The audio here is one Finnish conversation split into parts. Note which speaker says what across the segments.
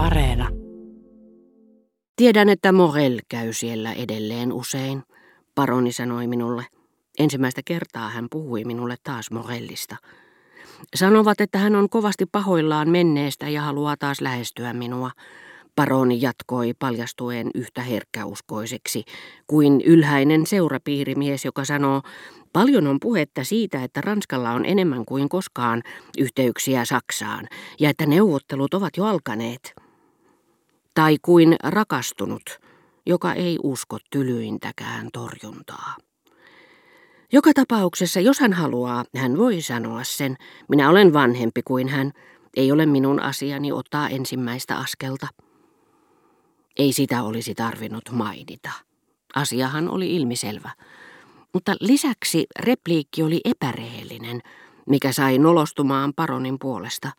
Speaker 1: Areena.
Speaker 2: Tiedän, että Morel käy siellä edelleen usein, paroni sanoi minulle. Ensimmäistä kertaa hän puhui minulle taas Morellista. Sanovat, että hän on kovasti pahoillaan menneestä ja haluaa taas lähestyä minua. Paroni jatkoi paljastuen yhtä herkkäuskoiseksi kuin ylhäinen seurapiirimies, joka sanoo, paljon on puhetta siitä, että Ranskalla on enemmän kuin koskaan yhteyksiä Saksaan ja että neuvottelut ovat jo alkaneet. Tai kuin rakastunut, joka ei usko tylyintäkään torjuntaa. Joka tapauksessa, jos hän haluaa, hän voi sanoa sen. Minä olen vanhempi kuin hän. Ei ole minun asiani ottaa ensimmäistä askelta. Ei sitä olisi tarvinnut mainita. Asiahan oli ilmiselvä. Mutta lisäksi repliikki oli epärehellinen, mikä sai nolostumaan paronin puolesta.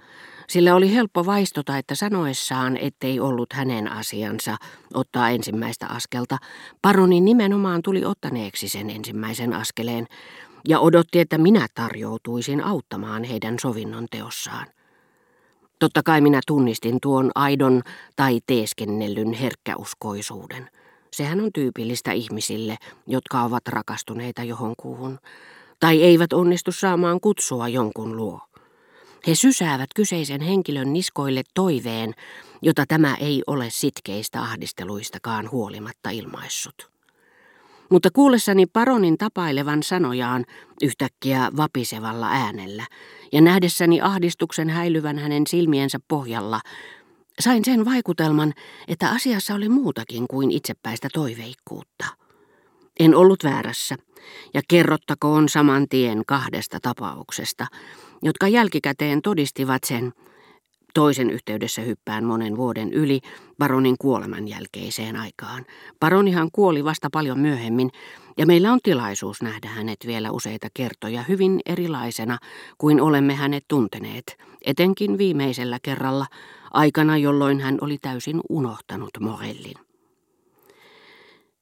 Speaker 2: Sillä oli helppo vaistota, että sanoessaan, ettei ollut hänen asiansa ottaa ensimmäistä askelta, paroni nimenomaan tuli ottaneeksi sen ensimmäisen askeleen ja odotti, että minä tarjoutuisin auttamaan heidän sovinnon teossaan. Totta kai minä tunnistin tuon aidon tai teeskennellyn herkkäuskoisuuden. Sehän on tyypillistä ihmisille, jotka ovat rakastuneita johonkuhun, tai eivät onnistu saamaan kutsua jonkun luo. He sysäävät kyseisen henkilön niskoille toiveen, jota tämä ei ole sitkeistä ahdisteluistakaan huolimatta ilmaissut. Mutta kuullessani paronin tapailevan sanojaan yhtäkkiä vapisevalla äänellä ja nähdessäni ahdistuksen häilyvän hänen silmiensä pohjalla, sain sen vaikutelman, että asiassa oli muutakin kuin itsepäistä toiveikkuutta. En ollut väärässä, ja kerrottakoon saman tien kahdesta tapauksesta, jotka jälkikäteen todistivat sen, toisen yhteydessä hyppään monen vuoden yli baronin kuoleman jälkeiseen aikaan. Baronihan kuoli vasta paljon myöhemmin, ja meillä on tilaisuus nähdä hänet vielä useita kertoja hyvin erilaisena kuin olemme hänet tunteneet, etenkin viimeisellä kerralla, aikana jolloin hän oli täysin unohtanut Morellin.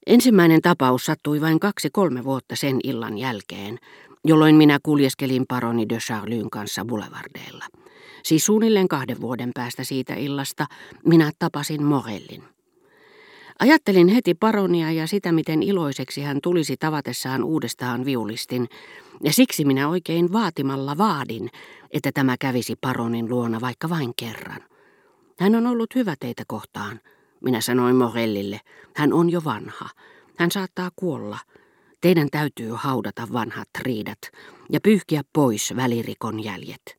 Speaker 2: Ensimmäinen tapaus sattui vain kaksi-kolme vuotta sen illan jälkeen, jolloin minä kuljeskelin paroni de Charlyn kanssa boulevardeilla. Siis suunnilleen kahden vuoden päästä siitä illasta minä tapasin Morellin. Ajattelin heti paronia ja sitä, miten iloiseksi hän tulisi tavatessaan uudestaan viulistin, ja siksi minä oikein vaatimalla vaadin, että tämä kävisi paronin luona vaikka vain kerran. Hän on ollut hyvä teitä kohtaan, minä sanoin Morellille. Hän on jo vanha. Hän saattaa kuolla. Teidän täytyy haudata vanhat riidat ja pyyhkiä pois välirikon jäljet.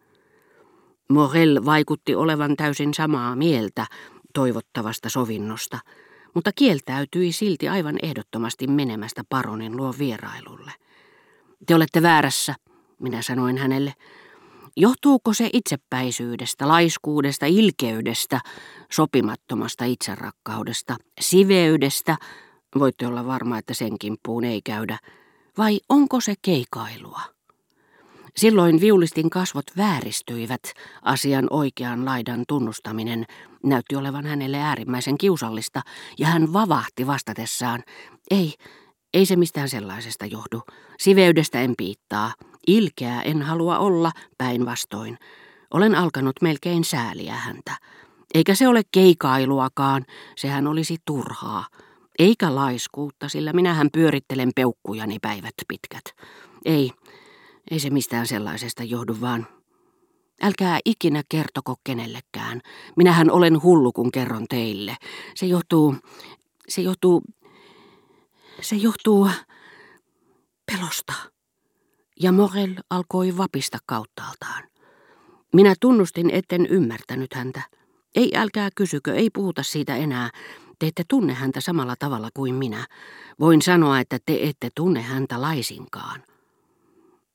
Speaker 2: Morel vaikutti olevan täysin samaa mieltä toivottavasta sovinnosta, mutta kieltäytyi silti aivan ehdottomasti menemästä paronin luo vierailulle. Te olette väärässä, minä sanoin hänelle. Johtuuko se itsepäisyydestä, laiskuudesta, ilkeydestä, sopimattomasta itserakkaudesta, siveydestä, voitte olla varma, että sen kimppuun ei käydä, vai onko se keikailua? Silloin viulistin kasvot vääristyivät, asian oikean laidan tunnustaminen näytti olevan hänelle äärimmäisen kiusallista, ja hän vavahti vastatessaan, ei, ei se mistään sellaisesta johdu, siveydestä en piittaa, ilkeä en halua olla päinvastoin. Olen alkanut melkein sääliä häntä. Eikä se ole keikailuakaan, sehän olisi turhaa. Eikä laiskuutta, sillä minähän pyörittelen peukkujani päivät pitkät. Ei, ei se mistään sellaisesta johdu vaan. Älkää ikinä kertoko kenellekään. Minähän olen hullu, kun kerron teille. Se johtuu, se johtuu, se johtuu pelosta. Ja Morel alkoi vapista kauttaaltaan. Minä tunnustin, etten ymmärtänyt häntä. Ei älkää kysykö, ei puhuta siitä enää. Te ette tunne häntä samalla tavalla kuin minä. Voin sanoa, että te ette tunne häntä laisinkaan.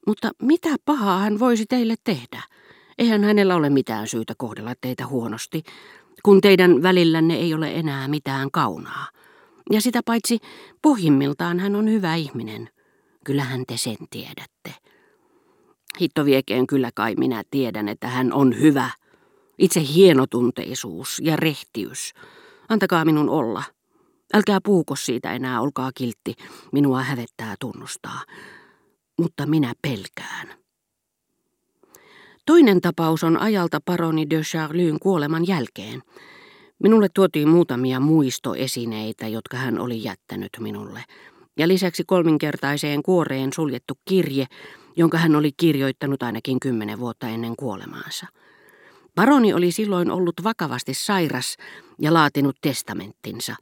Speaker 2: Mutta mitä pahaa hän voisi teille tehdä? Eihän hänellä ole mitään syytä kohdella teitä huonosti, kun teidän välillänne ei ole enää mitään kaunaa. Ja sitä paitsi pohjimmiltaan hän on hyvä ihminen. Kyllähän te sen tiedätte. Hitto viekeen kyllä kai minä tiedän, että hän on hyvä. Itse hienotunteisuus ja rehtiys. Antakaa minun olla. Älkää puuko siitä enää, olkaa kiltti. Minua hävettää tunnustaa mutta minä pelkään. Toinen tapaus on ajalta paroni de Charlyn kuoleman jälkeen. Minulle tuotiin muutamia muistoesineitä, jotka hän oli jättänyt minulle, ja lisäksi kolminkertaiseen kuoreen suljettu kirje, jonka hän oli kirjoittanut ainakin kymmenen vuotta ennen kuolemaansa. Paroni oli silloin ollut vakavasti sairas ja laatinut testamenttinsa,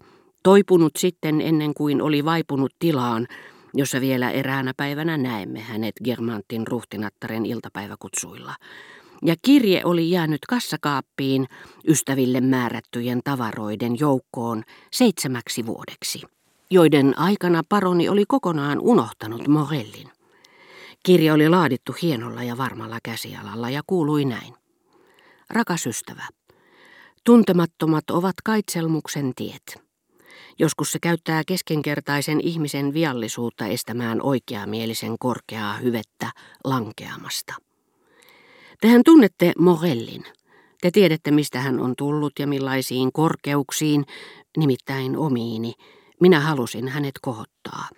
Speaker 2: toipunut sitten ennen kuin oli vaipunut tilaan, jossa vielä eräänä päivänä näemme hänet Germantin ruhtinattaren iltapäiväkutsuilla. Ja kirje oli jäänyt kassakaappiin ystäville määrättyjen tavaroiden joukkoon seitsemäksi vuodeksi, joiden aikana paroni oli kokonaan unohtanut Morellin. Kirja oli laadittu hienolla ja varmalla käsialalla ja kuului näin. Rakas ystävä, tuntemattomat ovat kaitselmuksen tiet. Joskus se käyttää keskenkertaisen ihmisen viallisuutta estämään oikeamielisen korkeaa hyvettä lankeamasta. Tehän tunnette Morellin. Te tiedätte, mistä hän on tullut ja millaisiin korkeuksiin, nimittäin omiini. Minä halusin hänet kohottaa.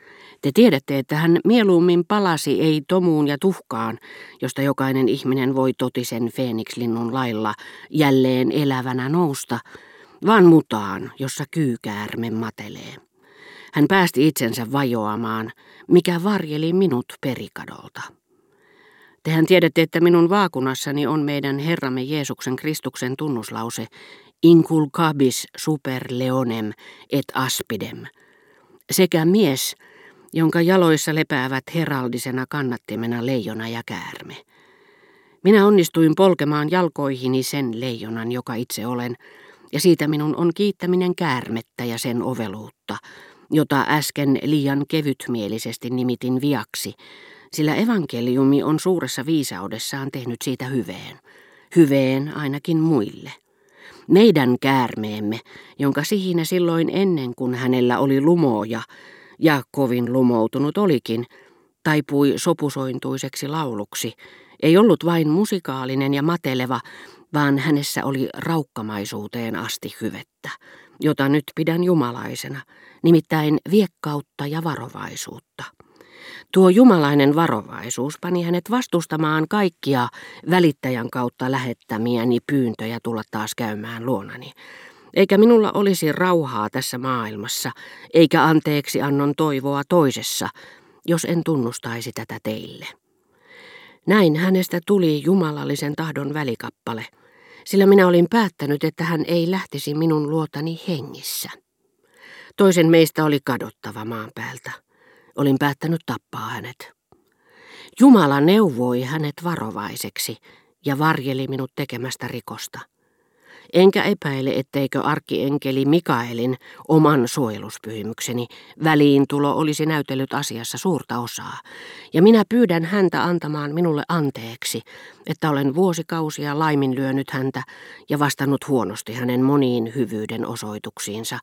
Speaker 2: Te tiedätte, että hän mieluummin palasi ei tomuun ja tuhkaan, josta jokainen ihminen voi totisen Feenikslinnun lailla jälleen elävänä nousta, vaan mutaan, jossa kyykäärme matelee. Hän päästi itsensä vajoamaan, mikä varjeli minut perikadolta. Tehän tiedätte, että minun vaakunassani on meidän Herramme Jeesuksen Kristuksen tunnuslause Inculcabis super leonem et aspidem. Sekä mies, jonka jaloissa lepäävät heraldisena kannattimena leijona ja käärme. Minä onnistuin polkemaan jalkoihini sen leijonan, joka itse olen, ja siitä minun on kiittäminen käärmettä ja sen oveluutta, jota äsken liian kevytmielisesti nimitin viaksi, sillä evankeliumi on suuressa viisaudessaan tehnyt siitä hyveen, hyveen ainakin muille. Meidän käärmeemme, jonka sihinä silloin ennen kuin hänellä oli lumoja, ja kovin lumoutunut olikin, taipui sopusointuiseksi lauluksi, ei ollut vain musikaalinen ja mateleva, vaan hänessä oli raukkamaisuuteen asti hyvettä, jota nyt pidän jumalaisena, nimittäin viekkautta ja varovaisuutta. Tuo jumalainen varovaisuus pani hänet vastustamaan kaikkia välittäjän kautta lähettämiäni pyyntöjä tulla taas käymään luonani. Eikä minulla olisi rauhaa tässä maailmassa, eikä anteeksi annon toivoa toisessa, jos en tunnustaisi tätä teille. Näin hänestä tuli jumalallisen tahdon välikappale, sillä minä olin päättänyt, että hän ei lähtisi minun luotani hengissä. Toisen meistä oli kadottava maan päältä. Olin päättänyt tappaa hänet. Jumala neuvoi hänet varovaiseksi ja varjeli minut tekemästä rikosta. Enkä epäile, etteikö arkkienkeli Mikaelin oman suojeluspyhimykseni väliintulo olisi näytellyt asiassa suurta osaa, ja minä pyydän häntä antamaan minulle anteeksi, että olen vuosikausia laiminlyönyt häntä ja vastannut huonosti hänen moniin hyvyyden osoituksiinsa,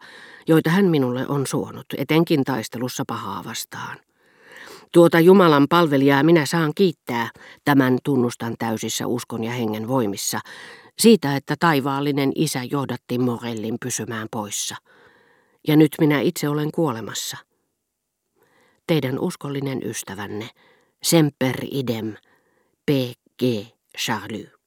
Speaker 2: joita hän minulle on suonut, etenkin taistelussa pahaa vastaan. Tuota Jumalan palvelijaa minä saan kiittää, tämän tunnustan täysissä uskon ja hengen voimissa, siitä, että taivaallinen isä johdatti Morellin pysymään poissa. Ja nyt minä itse olen kuolemassa. Teidän uskollinen ystävänne, Semper idem, P.G. Charlie.